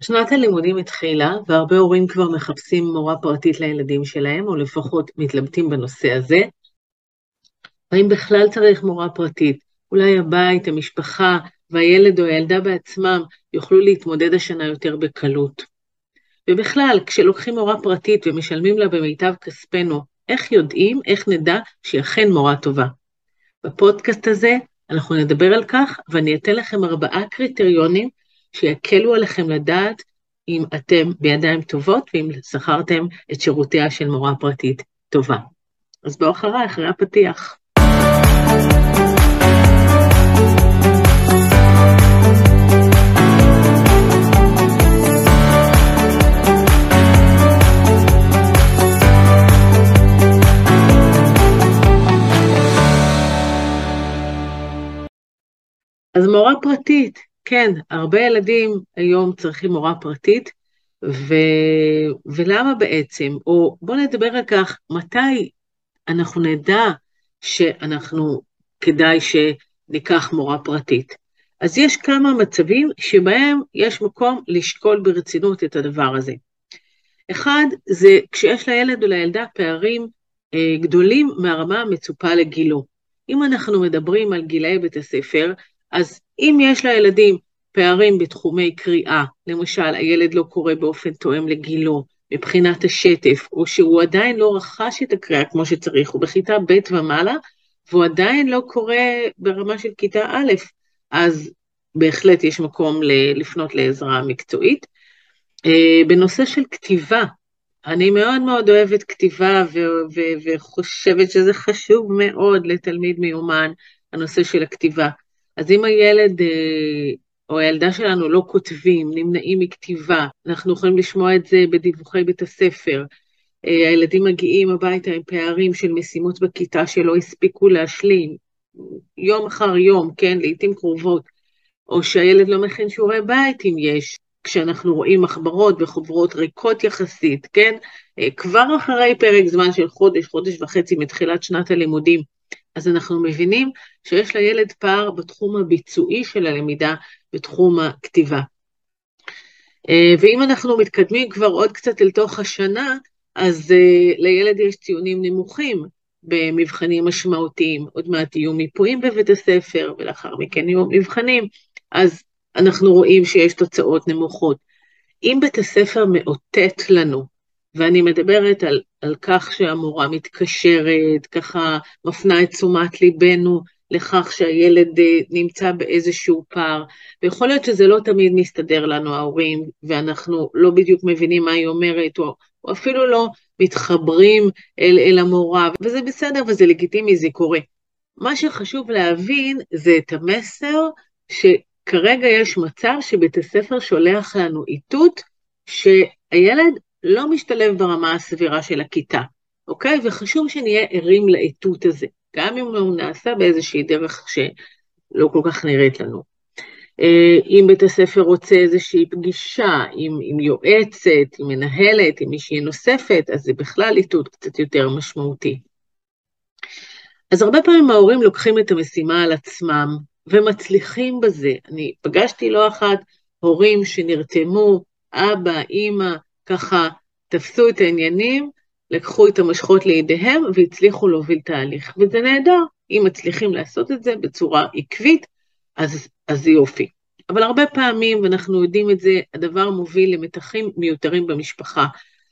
שנת הלימודים התחילה, והרבה הורים כבר מחפשים מורה פרטית לילדים שלהם, או לפחות מתלבטים בנושא הזה. האם בכלל צריך מורה פרטית? אולי הבית, המשפחה והילד או הילדה בעצמם יוכלו להתמודד השנה יותר בקלות. ובכלל, כשלוקחים מורה פרטית ומשלמים לה במיטב כספנו, איך יודעים, איך נדע שהיא אכן מורה טובה? בפודקאסט הזה אנחנו נדבר על כך, ואני אתן לכם ארבעה קריטריונים שיקלו עליכם לדעת אם אתם בידיים טובות ואם שכרתם את שירותיה של מורה פרטית טובה. אז בואו אחריי, אחרי הפתיח. אז מורה פרטית, כן, הרבה ילדים היום צריכים מורה פרטית, ו... ולמה בעצם? או בואו נדבר על כך, מתי אנחנו נדע שאנחנו, כדאי שניקח מורה פרטית. אז יש כמה מצבים שבהם יש מקום לשקול ברצינות את הדבר הזה. אחד, זה כשיש לילד או לילדה פערים אה, גדולים מהרמה המצופה לגילו. אם אנחנו מדברים על גילאי בית הספר, אז אם יש לילדים פערים בתחומי קריאה, למשל הילד לא קורא באופן תואם לגילו, מבחינת השטף, או שהוא עדיין לא רכש את הקריאה כמו שצריך, הוא בכיתה ב' ומעלה, והוא עדיין לא קורא ברמה של כיתה א', אז בהחלט יש מקום לפנות לעזרה מקצועית. אה, בנושא של כתיבה, אני מאוד מאוד אוהבת כתיבה ו- ו- וחושבת שזה חשוב מאוד לתלמיד מיומן, הנושא של הכתיבה. אז אם הילד אה, או הילדה שלנו לא כותבים, נמנעים מכתיבה, אנחנו יכולים לשמוע את זה בדיווחי בית הספר. אה, הילדים מגיעים הביתה עם פערים של משימות בכיתה שלא הספיקו להשלים, יום אחר יום, כן, לעיתים קרובות, או שהילד לא מכין שיעורי בית אם יש, כשאנחנו רואים מחברות וחוברות ריקות יחסית, כן, אה, כבר אחרי פרק זמן של חודש, חודש וחצי מתחילת שנת הלימודים, אז אנחנו מבינים שיש לילד פער בתחום הביצועי של הלמידה, בתחום הכתיבה. אה, ואם אנחנו מתקדמים כבר עוד קצת אל תוך השנה, אז אה, לילד יש ציונים נמוכים במבחנים משמעותיים. עוד מעט יהיו מיפויים בבית הספר, ולאחר מכן יהיו מבחנים, אז אנחנו רואים שיש תוצאות נמוכות. אם בית הספר מאותת לנו ואני מדברת על, על כך שהמורה מתקשרת, ככה מפנה את תשומת ליבנו לכך שהילד אה, נמצא באיזשהו פער, ויכול להיות שזה לא תמיד מסתדר לנו ההורים, ואנחנו לא בדיוק מבינים מה היא אומרת, או, או אפילו לא מתחברים אל, אל המורה, וזה בסדר וזה לגיטימי, זה קורה. מה שחשוב להבין זה את המסר שכרגע יש מצב שבית הספר שולח לנו איתות שהילד לא משתלב ברמה הסבירה של הכיתה, אוקיי? וחשוב שנהיה ערים לאיתות הזה, גם אם הוא נעשה באיזושהי דרך שלא כל כך נראית לנו. אה, אם בית הספר רוצה איזושהי פגישה עם, עם יועצת, עם מנהלת, עם מישהי נוספת, אז זה בכלל איתות קצת יותר משמעותי. אז הרבה פעמים ההורים לוקחים את המשימה על עצמם ומצליחים בזה. אני פגשתי לא אחת הורים שנרתמו, אבא, אימא, ככה תפסו את העניינים, לקחו את המושכות לידיהם והצליחו להוביל תהליך. וזה נהדר, אם מצליחים לעשות את זה בצורה עקבית, אז, אז יופי. אבל הרבה פעמים, ואנחנו יודעים את זה, הדבר מוביל למתחים מיותרים במשפחה.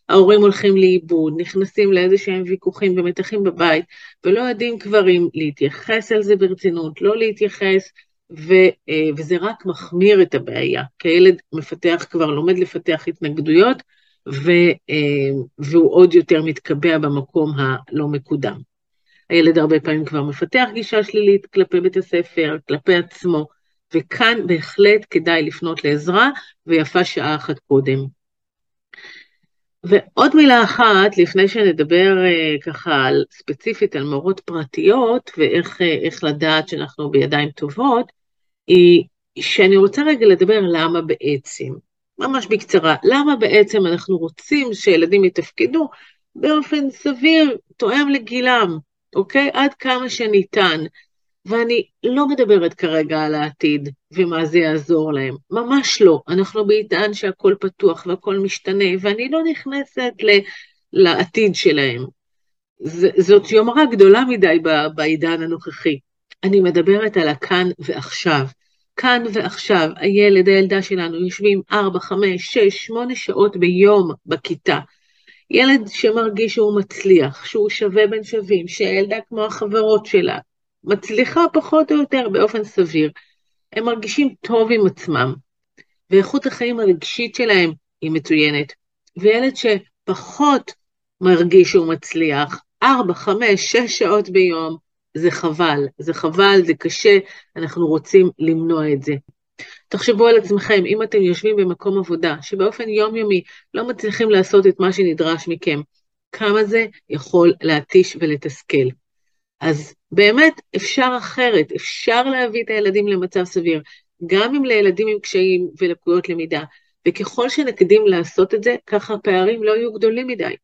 ההורים הולכים לאיבוד, נכנסים לאיזה שהם ויכוחים ומתחים בבית, ולא יודעים כבר אם להתייחס על זה ברצינות, לא להתייחס, ו, אה, וזה רק מחמיר את הבעיה, כי הילד מפתח כבר, לומד לפתח התנגדויות, ו, אה, והוא עוד יותר מתקבע במקום הלא מקודם. הילד הרבה פעמים כבר מפתח גישה שלילית כלפי בית הספר, כלפי עצמו, וכאן בהחלט כדאי לפנות לעזרה, ויפה שעה אחת קודם. ועוד מילה אחת, לפני שנדבר uh, ככה על, ספציפית על מורות פרטיות, ואיך uh, לדעת שאנחנו בידיים טובות, היא שאני רוצה רגע לדבר למה בעצם. ממש בקצרה, למה בעצם אנחנו רוצים שילדים יתפקדו באופן סביר, תואם לגילם, אוקיי? עד כמה שניתן. ואני לא מדברת כרגע על העתיד ומה זה יעזור להם, ממש לא. אנחנו בעידן שהכל פתוח והכל משתנה, ואני לא נכנסת ל, לעתיד שלהם. ז, זאת יומרה גדולה מדי בעידן הנוכחי. אני מדברת על הכאן ועכשיו. כאן ועכשיו, הילד, הילדה שלנו, יושבים 4, 5, 6, 8 שעות ביום בכיתה. ילד שמרגיש שהוא מצליח, שהוא שווה בין שווים, שהילדה כמו החברות שלה, מצליחה פחות או יותר באופן סביר. הם מרגישים טוב עם עצמם, ואיכות החיים הרגשית שלהם היא מצוינת. וילד שפחות מרגיש שהוא מצליח, ארבע, חמש, שש שעות ביום, זה חבל, זה חבל, זה קשה, אנחנו רוצים למנוע את זה. תחשבו על עצמכם, אם אתם יושבים במקום עבודה שבאופן יומיומי לא מצליחים לעשות את מה שנדרש מכם, כמה זה יכול להתיש ולתסכל. אז באמת אפשר אחרת, אפשר להביא את הילדים למצב סביר, גם אם לילדים עם קשיים ולקויות למידה, וככל שנקדים לעשות את זה, ככה הפערים לא יהיו גדולים מדי.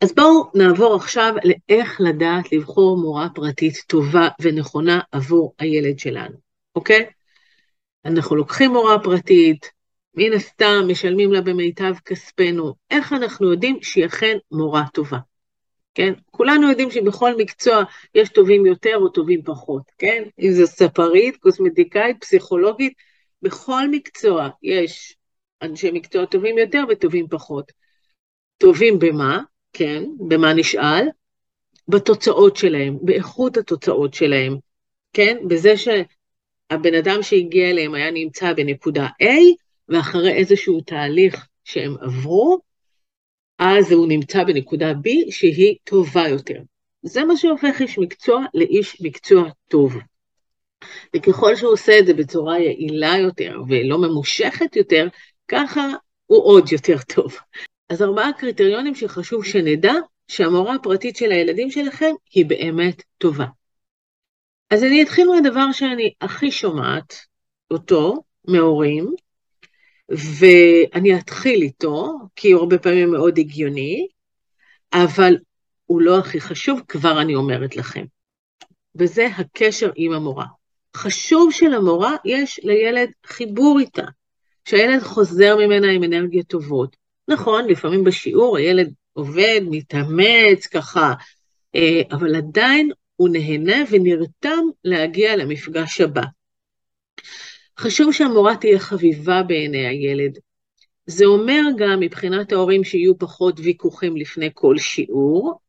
אז בואו נעבור עכשיו לאיך לדעת לבחור מורה פרטית טובה ונכונה עבור הילד שלנו, אוקיי? אנחנו לוקחים מורה פרטית, מן הסתם משלמים לה במיטב כספנו, איך אנחנו יודעים שהיא אכן מורה טובה? כן? כולנו יודעים שבכל מקצוע יש טובים יותר או טובים פחות, כן? אם זו ספרית, קוסמטיקאית, פסיכולוגית, בכל מקצוע יש אנשי מקצוע טובים יותר וטובים פחות. טובים במה? כן, במה נשאל? בתוצאות שלהם, באיכות התוצאות שלהם, כן? בזה שהבן אדם שהגיע אליהם היה נמצא בנקודה A, ואחרי איזשהו תהליך שהם עברו, אז הוא נמצא בנקודה B שהיא טובה יותר. זה מה שהופך איש מקצוע לאיש מקצוע טוב. וככל שהוא עושה את זה בצורה יעילה יותר ולא ממושכת יותר, ככה הוא עוד יותר טוב. אז ארבעה קריטריונים שחשוב שנדע שהמורה הפרטית של הילדים שלכם היא באמת טובה. אז אני אתחיל מהדבר שאני הכי שומעת אותו מהורים, ואני אתחיל איתו, כי הוא הרבה פעמים מאוד הגיוני, אבל הוא לא הכי חשוב, כבר אני אומרת לכם. וזה הקשר עם המורה. חשוב שלמורה יש לילד חיבור איתה, שהילד חוזר ממנה עם אנרגיות טובות. נכון, לפעמים בשיעור הילד עובד, מתאמץ ככה, אה, אבל עדיין הוא נהנה ונרתם להגיע למפגש הבא. חשוב שהמורה תהיה חביבה בעיני הילד. זה אומר גם מבחינת ההורים שיהיו פחות ויכוחים לפני כל שיעור.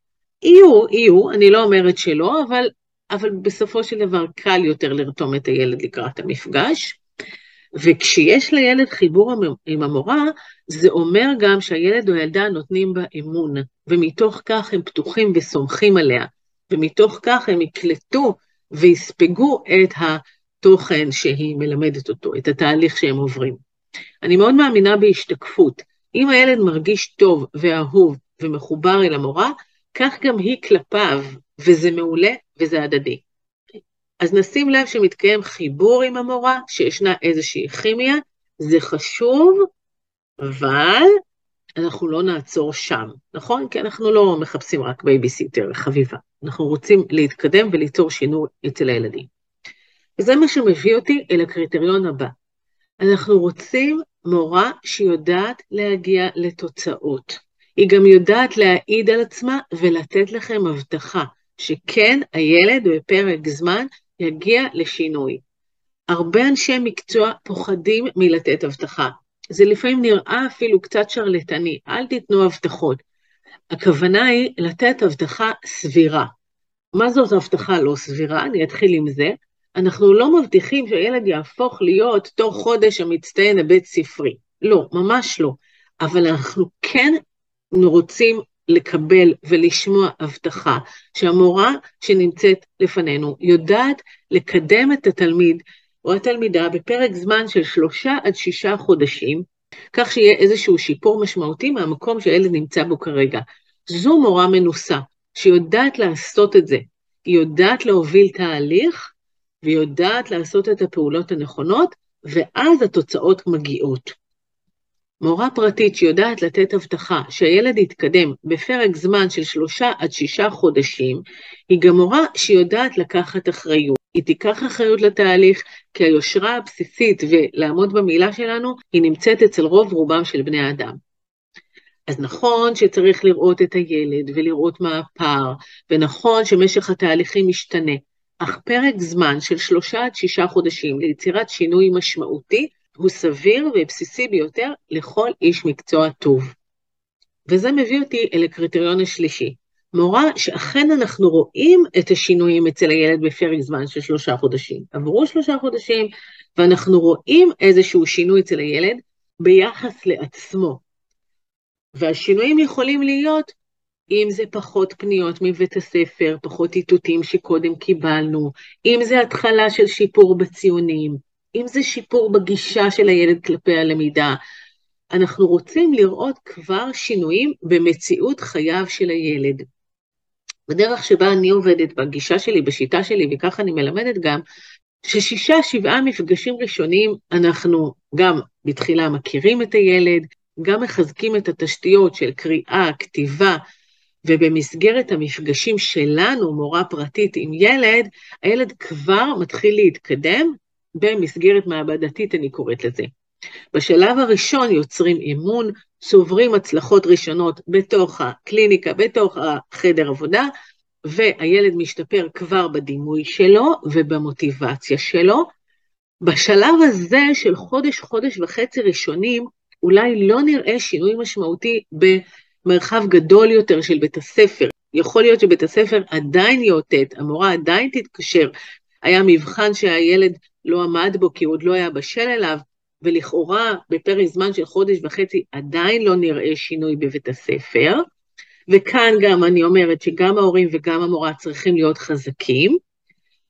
יהיו, יהיו, אני לא אומרת שלא, אבל, אבל בסופו של דבר קל יותר לרתום את הילד לקראת המפגש. וכשיש לילד חיבור עם המורה, זה אומר גם שהילד או הילדה נותנים בה אמון, ומתוך כך הם פתוחים וסומכים עליה, ומתוך כך הם יקלטו ויספגו את התוכן שהיא מלמדת אותו, את התהליך שהם עוברים. אני מאוד מאמינה בהשתקפות. אם הילד מרגיש טוב ואהוב ומחובר אל המורה, כך גם היא כלפיו, וזה מעולה וזה הדדי. אז נשים לב שמתקיים חיבור עם המורה, שישנה איזושהי כימיה, זה חשוב, אבל אנחנו לא נעצור שם, נכון? כי אנחנו לא מחפשים רק בייביסיטר חביבה, אנחנו רוצים להתקדם וליצור שינוי אצל הילדים. וזה מה שמביא אותי אל הקריטריון הבא. אנחנו רוצים מורה שיודעת להגיע לתוצאות. היא גם יודעת להעיד על עצמה ולתת לכם הבטחה שכן, הילד בפרק זמן יגיע לשינוי. הרבה אנשי מקצוע פוחדים מלתת הבטחה. זה לפעמים נראה אפילו קצת שרלטני, אל תיתנו הבטחות. הכוונה היא לתת הבטחה סבירה. מה זאת הבטחה לא סבירה? אני אתחיל עם זה. אנחנו לא מבטיחים שהילד יהפוך להיות תוך חודש המצטיין הבית ספרי. לא, ממש לא. אבל אנחנו כן רוצים לקבל ולשמוע הבטחה שהמורה שנמצאת לפנינו יודעת לקדם את התלמיד או התלמידה בפרק זמן של שלושה עד שישה חודשים, כך שיהיה איזשהו שיפור משמעותי מהמקום שהילד נמצא בו כרגע. זו מורה מנוסה, שיודעת לעשות את זה. היא יודעת להוביל תהליך, והיא יודעת לעשות את הפעולות הנכונות, ואז התוצאות מגיעות. מורה פרטית שיודעת לתת הבטחה שהילד יתקדם בפרק זמן של שלושה עד שישה חודשים, היא גם מורה שיודעת לקחת אחריות. היא תיקח אחריות לתהליך, כי היושרה הבסיסית ולעמוד במילה שלנו, היא נמצאת אצל רוב רובם של בני האדם. אז נכון שצריך לראות את הילד ולראות מה הפער, ונכון שמשך התהליכים משתנה, אך פרק זמן של שלושה עד שישה חודשים ליצירת שינוי משמעותי הוא סביר ובסיסי ביותר לכל איש מקצוע טוב. וזה מביא אותי אל הקריטריון השלישי. מורה שאכן אנחנו רואים את השינויים אצל הילד בפרק זמן של שלושה חודשים. עברו שלושה חודשים, ואנחנו רואים איזשהו שינוי אצל הילד ביחס לעצמו. והשינויים יכולים להיות אם זה פחות פניות מבית הספר, פחות איתותים שקודם קיבלנו, אם זה התחלה של שיפור בציונים, אם זה שיפור בגישה של הילד כלפי הלמידה. אנחנו רוצים לראות כבר שינויים במציאות חייו של הילד. בדרך שבה אני עובדת, בגישה שלי, בשיטה שלי, וככה אני מלמדת גם, ששישה, שבעה מפגשים ראשונים אנחנו גם בתחילה מכירים את הילד, גם מחזקים את התשתיות של קריאה, כתיבה, ובמסגרת המפגשים שלנו, מורה פרטית עם ילד, הילד כבר מתחיל להתקדם במסגרת מעבדתית, אני קוראת לזה. בשלב הראשון יוצרים אמון, צוברים הצלחות ראשונות בתוך הקליניקה, בתוך החדר עבודה, והילד משתפר כבר בדימוי שלו ובמוטיבציה שלו. בשלב הזה של חודש, חודש וחצי ראשונים, אולי לא נראה שינוי משמעותי במרחב גדול יותר של בית הספר. יכול להיות שבית הספר עדיין יאותת, המורה עדיין תתקשר, היה מבחן שהילד לא עמד בו כי הוא עוד לא היה בשל אליו, ולכאורה בפרק זמן של חודש וחצי עדיין לא נראה שינוי בבית הספר. וכאן גם אני אומרת שגם ההורים וגם המורה צריכים להיות חזקים,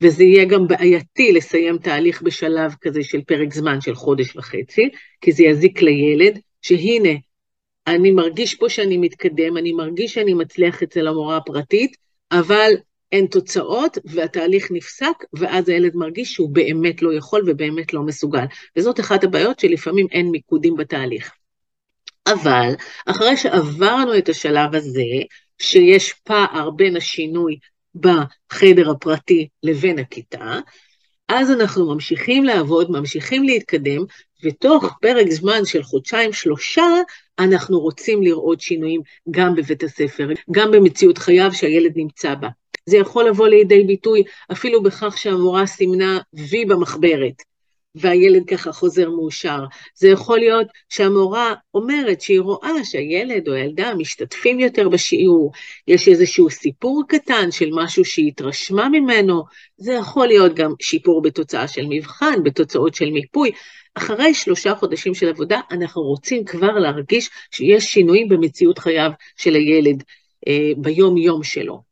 וזה יהיה גם בעייתי לסיים תהליך בשלב כזה של פרק זמן של חודש וחצי, כי זה יזיק לילד, שהנה, אני מרגיש פה שאני מתקדם, אני מרגיש שאני מצליח אצל המורה הפרטית, אבל אין תוצאות והתהליך נפסק, ואז הילד מרגיש שהוא באמת לא יכול ובאמת לא מסוגל. וזאת אחת הבעיות שלפעמים אין מיקודים בתהליך. אבל אחרי שעברנו את השלב הזה, שיש פער בין השינוי בחדר הפרטי לבין הכיתה, אז אנחנו ממשיכים לעבוד, ממשיכים להתקדם, ותוך פרק זמן של חודשיים-שלושה, אנחנו רוצים לראות שינויים גם בבית הספר, גם במציאות חייו שהילד נמצא בה. זה יכול לבוא לידי ביטוי אפילו בכך שהמורה סימנה וי במחברת, והילד ככה חוזר מאושר. זה יכול להיות שהמורה אומרת שהיא רואה שהילד או הילדה משתתפים יותר בשיעור, יש איזשהו סיפור קטן של משהו שהיא התרשמה ממנו, זה יכול להיות גם שיפור בתוצאה של מבחן, בתוצאות של מיפוי. אחרי שלושה חודשים של עבודה, אנחנו רוצים כבר להרגיש שיש שינויים במציאות חייו של הילד אה, ביום-יום שלו.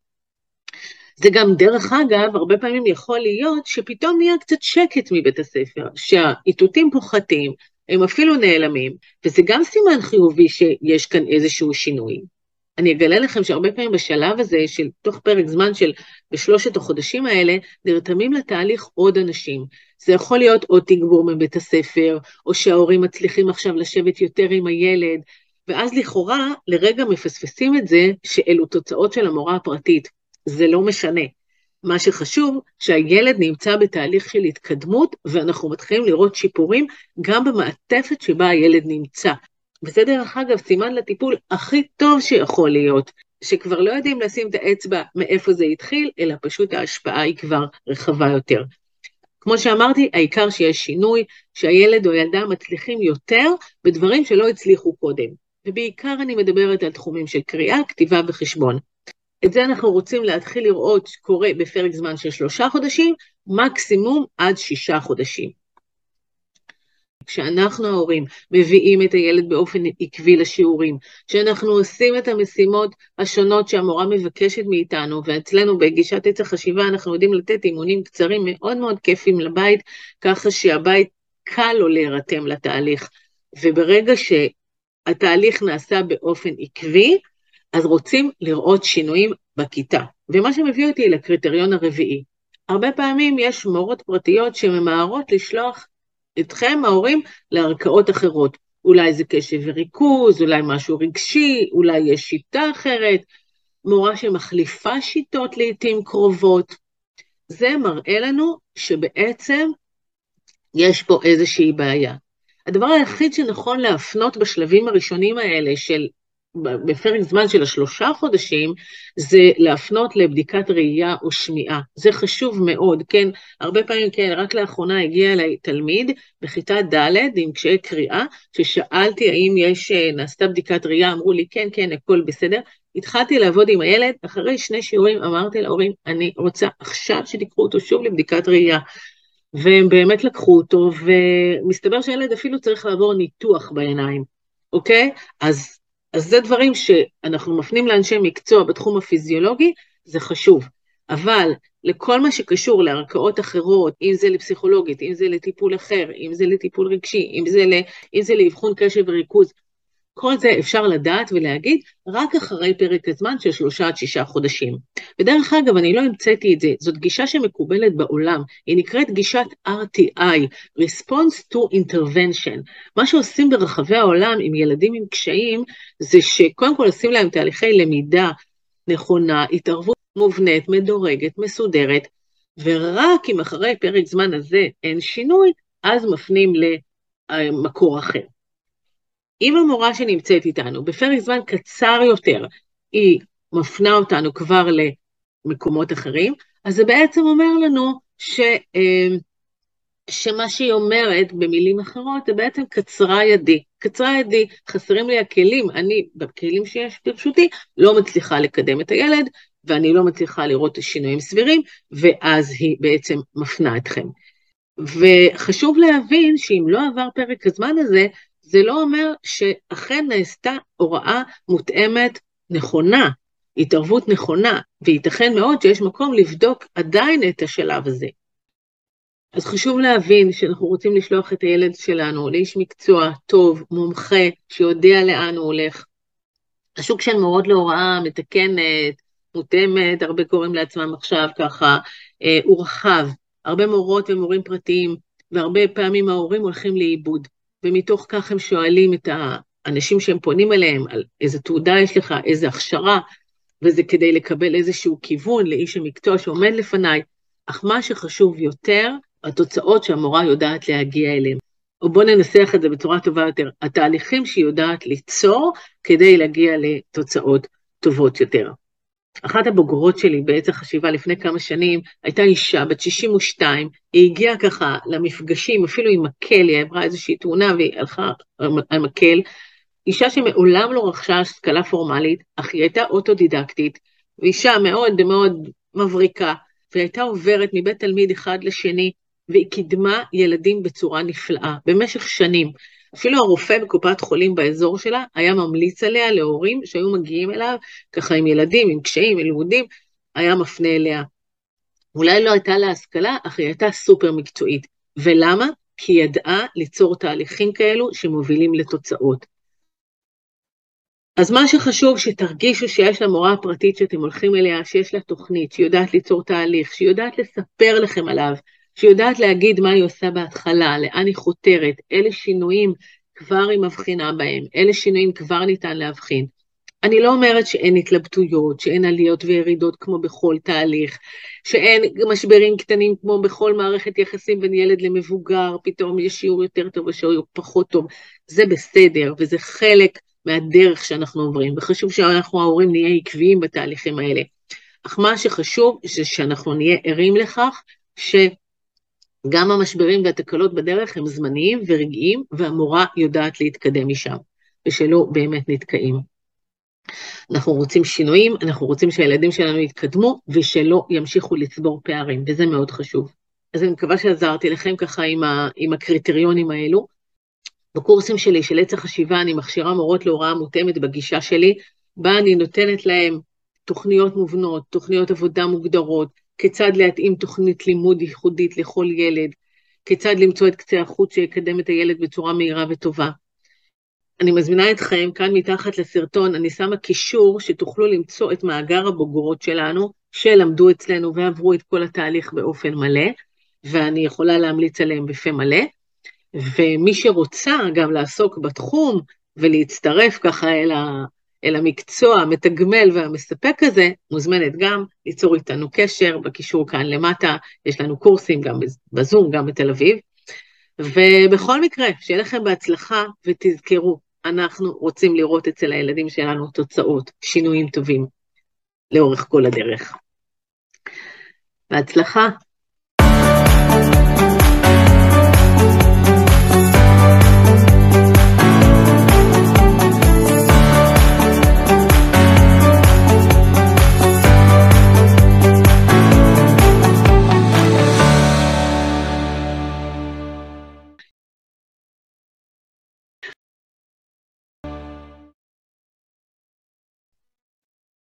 זה גם, דרך אגב, הרבה פעמים יכול להיות שפתאום נהיה קצת שקט מבית הספר, שהאיתותים פוחתים, הם אפילו נעלמים, וזה גם סימן חיובי שיש כאן איזשהו שינוי. אני אגלה לכם שהרבה פעמים בשלב הזה, של תוך פרק זמן של בשלושת החודשים האלה, נרתמים לתהליך עוד אנשים. זה יכול להיות עוד תגבור מבית הספר, או שההורים מצליחים עכשיו לשבת יותר עם הילד, ואז לכאורה, לרגע מפספסים את זה שאלו תוצאות של המורה הפרטית. זה לא משנה. מה שחשוב, שהילד נמצא בתהליך של התקדמות, ואנחנו מתחילים לראות שיפורים גם במעטפת שבה הילד נמצא. וזה דרך אגב סימן לטיפול הכי טוב שיכול להיות, שכבר לא יודעים לשים את האצבע מאיפה זה התחיל, אלא פשוט ההשפעה היא כבר רחבה יותר. כמו שאמרתי, העיקר שיש שינוי, שהילד או ילדה מצליחים יותר בדברים שלא הצליחו קודם. ובעיקר אני מדברת על תחומים של קריאה, כתיבה וחשבון. את זה אנחנו רוצים להתחיל לראות קורה בפרק זמן של שלושה חודשים, מקסימום עד שישה חודשים. כשאנחנו ההורים מביאים את הילד באופן עקבי לשיעורים, כשאנחנו עושים את המשימות השונות שהמורה מבקשת מאיתנו, ואצלנו בגישת עץ החשיבה אנחנו יודעים לתת אימונים קצרים מאוד מאוד כיפים לבית, ככה שהבית קל לו להירתם לתהליך. וברגע שהתהליך נעשה באופן עקבי, אז רוצים לראות שינויים בכיתה. ומה שמביא אותי לקריטריון הרביעי. הרבה פעמים יש מורות פרטיות שממהרות לשלוח אתכם, ההורים, לערכאות אחרות. אולי זה קשב וריכוז, אולי משהו רגשי, אולי יש שיטה אחרת, מורה שמחליפה שיטות לעיתים קרובות. זה מראה לנו שבעצם יש פה איזושהי בעיה. הדבר היחיד שנכון להפנות בשלבים הראשונים האלה של בפרק זמן של השלושה חודשים, זה להפנות לבדיקת ראייה או שמיעה. זה חשוב מאוד, כן? הרבה פעמים, כן, רק לאחרונה הגיע אליי תלמיד בכיתה ד' עם קשיי קריאה, ששאלתי האם יש, אה, נעשתה בדיקת ראייה, אמרו לי, כן, כן, הכל בסדר. התחלתי לעבוד עם הילד, אחרי שני שיעורים אמרתי להורים, אני רוצה עכשיו שתיקחו אותו שוב לבדיקת ראייה. והם באמת לקחו אותו, ומסתבר שהילד אפילו צריך לעבור ניתוח בעיניים, אוקיי? אז אז זה דברים שאנחנו מפנים לאנשי מקצוע בתחום הפיזיולוגי, זה חשוב. אבל לכל מה שקשור לערכאות אחרות, אם זה לפסיכולוגית, אם זה לטיפול אחר, אם זה לטיפול רגשי, אם זה, לאבחון קשב וריכוז, כל זה אפשר לדעת ולהגיד רק אחרי פרק הזמן של שלושה עד שישה חודשים. ודרך אגב, אני לא המצאתי את זה, זאת גישה שמקובלת בעולם, היא נקראת גישת RTI, Response to Intervention. מה שעושים ברחבי העולם עם ילדים עם קשיים, זה שקודם כל עושים להם תהליכי למידה נכונה, התערבות מובנית, מדורגת, מסודרת, ורק אם אחרי פרק זמן הזה אין שינוי, אז מפנים למקור אחר. אם המורה שנמצאת איתנו בפרק זמן קצר יותר, היא מפנה אותנו כבר למקומות אחרים, אז זה בעצם אומר לנו ש, אה, שמה שהיא אומרת במילים אחרות זה בעצם קצרה ידי. קצרה ידי, חסרים לי הכלים, אני בכלים שיש ברשותי לא מצליחה לקדם את הילד, ואני לא מצליחה לראות שינויים סבירים, ואז היא בעצם מפנה אתכם. וחשוב להבין שאם לא עבר פרק הזמן הזה, זה לא אומר שאכן נעשתה הוראה מותאמת נכונה, התערבות נכונה, וייתכן מאוד שיש מקום לבדוק עדיין את השלב הזה. אז חשוב להבין שאנחנו רוצים לשלוח את הילד שלנו לאיש מקצוע טוב, מומחה, שיודע לאן הוא הולך. השוק של מורות להוראה מתקנת, מותאמת, הרבה קוראים לעצמם עכשיו ככה, אה, הוא רחב. הרבה מורות ומורים פרטיים, והרבה פעמים ההורים הולכים לאיבוד. ומתוך כך הם שואלים את האנשים שהם פונים אליהם, על איזה תעודה יש לך, איזה הכשרה, וזה כדי לקבל איזשהו כיוון לאיש המקצוע שעומד לפניי, אך מה שחשוב יותר, התוצאות שהמורה יודעת להגיע אליהם. או בואו ננסח את זה בצורה טובה יותר, התהליכים שהיא יודעת ליצור כדי להגיע לתוצאות טובות יותר. אחת הבוגרות שלי בעץ החשיבה לפני כמה שנים הייתה אישה בת 62, היא הגיעה ככה למפגשים, אפילו עם מקל, היא עברה איזושהי תאונה והיא הלכה על מקל, אישה שמעולם לא רכשה השכלה פורמלית, אך היא הייתה אוטודידקטית, ואישה מאוד מאוד מבריקה, והיא הייתה עוברת מבית תלמיד אחד לשני, והיא קידמה ילדים בצורה נפלאה, במשך שנים. אפילו הרופא בקופת חולים באזור שלה היה ממליץ עליה להורים שהיו מגיעים אליו, ככה עם ילדים, עם קשיים, עם לימודים, היה מפנה אליה. אולי לא הייתה לה השכלה, אך היא הייתה סופר מקצועית. ולמה? כי היא ידעה ליצור תהליכים כאלו שמובילים לתוצאות. אז מה שחשוב שתרגישו שיש למורה הפרטית שאתם הולכים אליה, שיש לה תוכנית, שהיא יודעת ליצור תהליך, שהיא יודעת לספר לכם עליו, שיודעת להגיד מה היא עושה בהתחלה, לאן היא חותרת, אלה שינויים כבר היא מבחינה בהם, אלה שינויים כבר ניתן להבחין. אני לא אומרת שאין התלבטויות, שאין עליות וירידות כמו בכל תהליך, שאין משברים קטנים כמו בכל מערכת יחסים בין ילד למבוגר, פתאום יש שיעור יותר טוב ושיעור פחות טוב. זה בסדר, וזה חלק מהדרך שאנחנו עוברים, וחשוב שאנחנו ההורים נהיה עקביים בתהליכים האלה. אך מה שחשוב זה שאנחנו נהיה ערים לכך ש... גם המשברים והתקלות בדרך הם זמניים ורגעיים, והמורה יודעת להתקדם משם, ושלא באמת נתקעים. אנחנו רוצים שינויים, אנחנו רוצים שהילדים שלנו יתקדמו, ושלא ימשיכו לצבור פערים, וזה מאוד חשוב. אז אני מקווה שעזרתי לכם ככה עם, ה, עם הקריטריונים האלו. בקורסים שלי של עץ החשיבה אני מכשירה מורות להוראה מותאמת בגישה שלי, בה אני נותנת להם תוכניות מובנות, תוכניות עבודה מוגדרות, כיצד להתאים תוכנית לימוד ייחודית לכל ילד, כיצד למצוא את קצה החוט שיקדם את הילד בצורה מהירה וטובה. אני מזמינה אתכם, כאן מתחת לסרטון, אני שמה קישור שתוכלו למצוא את מאגר הבוגרות שלנו, שלמדו אצלנו ועברו את כל התהליך באופן מלא, ואני יכולה להמליץ עליהם בפה מלא. ומי שרוצה גם לעסוק בתחום ולהצטרף ככה אל, ה, אל המקצוע המתגמל והמספק הזה, מוזמנת גם ליצור איתנו קשר בקישור כאן למטה, יש לנו קורסים גם בזום, גם בתל אביב. ובכל מקרה, שיהיה לכם בהצלחה ותזכרו, אנחנו רוצים לראות אצל הילדים שלנו תוצאות, שינויים טובים לאורך כל הדרך. בהצלחה.